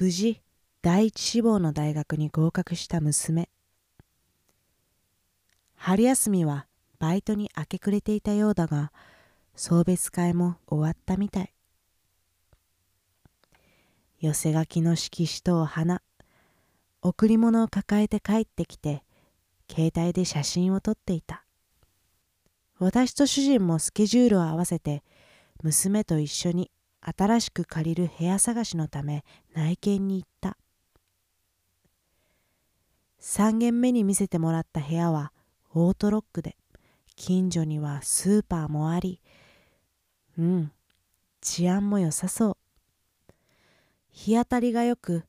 無事第一志望の大学に合格した娘。春休みはバイトに明け暮れていたようだが送別会も終わったみたい。寄せ書きの色紙とお花贈り物を抱えて帰ってきて携帯で写真を撮っていた。私と主人もスケジュールを合わせて娘と一緒に新しく借りる部屋探しのため内見に行った。3軒目に見せてもらった部屋はオートロックで近所にはスーパーもありうん治安も良さそう。日当たりがよく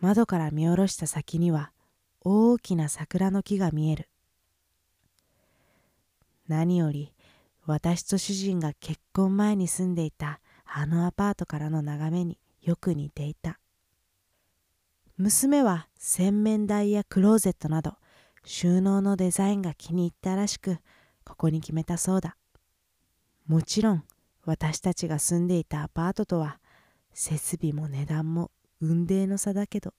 窓から見下ろした先には大きな桜の木が見える。何より私と主人が結婚前に住んでいたあのアパートからの眺めによく似ていた。娘は洗面台やクローゼットなど収納のデザインが気に入ったらしくここに決めたそうだ。もちろん私たちが住んでいたアパートとは設備も値段も雲泥の差だけど。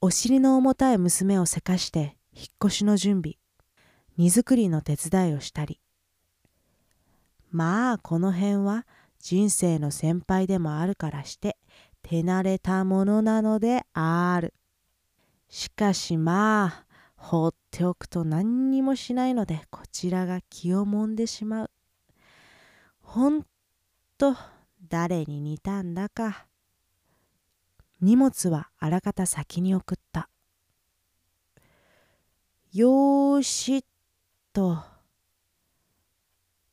お尻の重たい娘をせかして引っ越しの準備。荷造りの手伝いをしたり。まあこの辺は人生の先輩でもあるからして手慣れたものなのである。しかしまあ放っておくと何にもしないのでこちらが気をもんでしまう。ほんと誰に似たんだか。荷物はあらかた先に送った。よーしっと。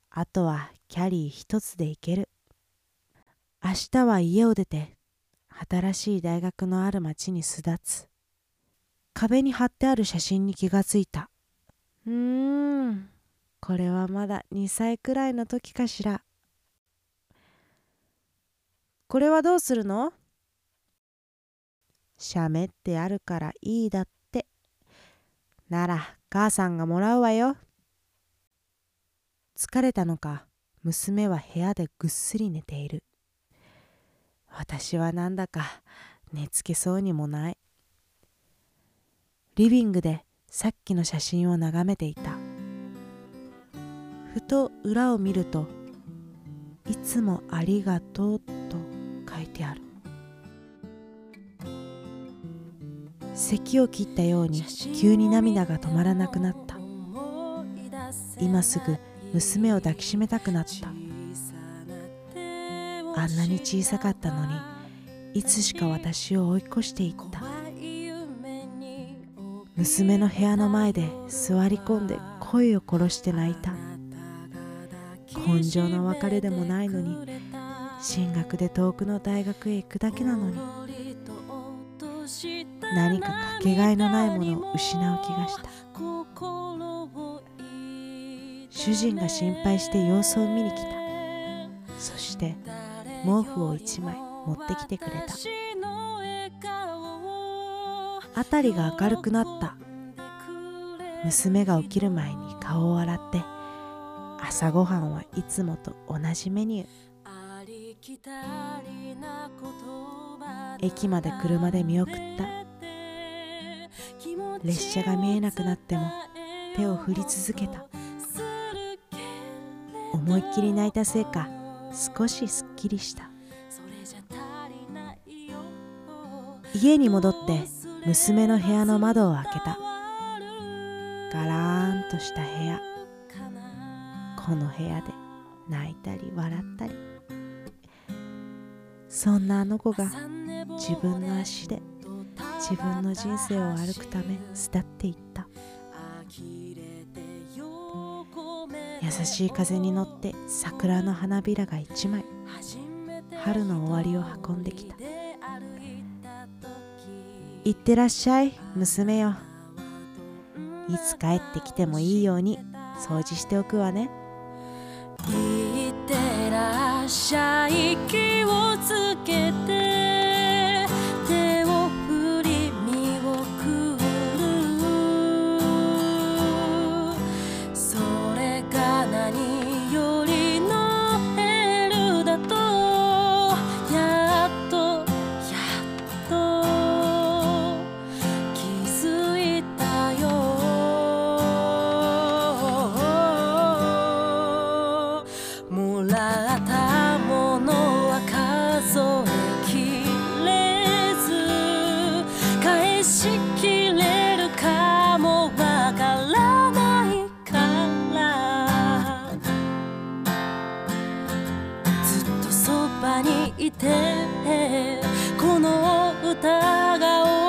あとはキャリー一つで行ける。明日は家を出て新しい大学のある町に巣立つ。壁に貼ってある写真に気がついた。うーん。これはまだ2歳くらいの時かしら。これはどうするの？しゃめってあるからいいだって。なら母さんがもらうわよ。疲れたのか娘は部屋でぐっすり寝ている私はなんだか寝つけそうにもない。リビングでさっきの写真を眺めていた。ふと裏を見ると「いつもありがとう」と書いてある。咳を切ったように急に涙が止まらなくなった。今すぐ娘を抱きしめたくなった。あんなに小さかったのにいつしか私を追い越していった。娘の部屋の前で座り込んで声を殺して泣いた。根性の別れでもないのに進学で遠くの大学へ行くだけなのに何かかけがえのないものを失う気がした。主人が心配して様子を見に来た。毛布を一枚持ってきてくれた。辺りが明るくなった。娘が起きる前に顔を洗って朝ごはんはいつもと同じメニュー。駅まで車で見送った。列車が見えなくなっても手を振り続けた。思いっきり泣いたせいか少しすっきりした。家に戻って娘の部屋の窓を開けた。ガラーンとした部屋。この部屋で泣いたり笑ったり。そんなあの子が自分の足で自分の人生を歩くため巣立っていった優しい風に乗って桜の花びらが一枚春の終わりを運んできた。行ってらっしゃい娘よ。いつ帰ってきてもいいように掃除しておくわね。いってらっしゃい気をつけにいてこの歌が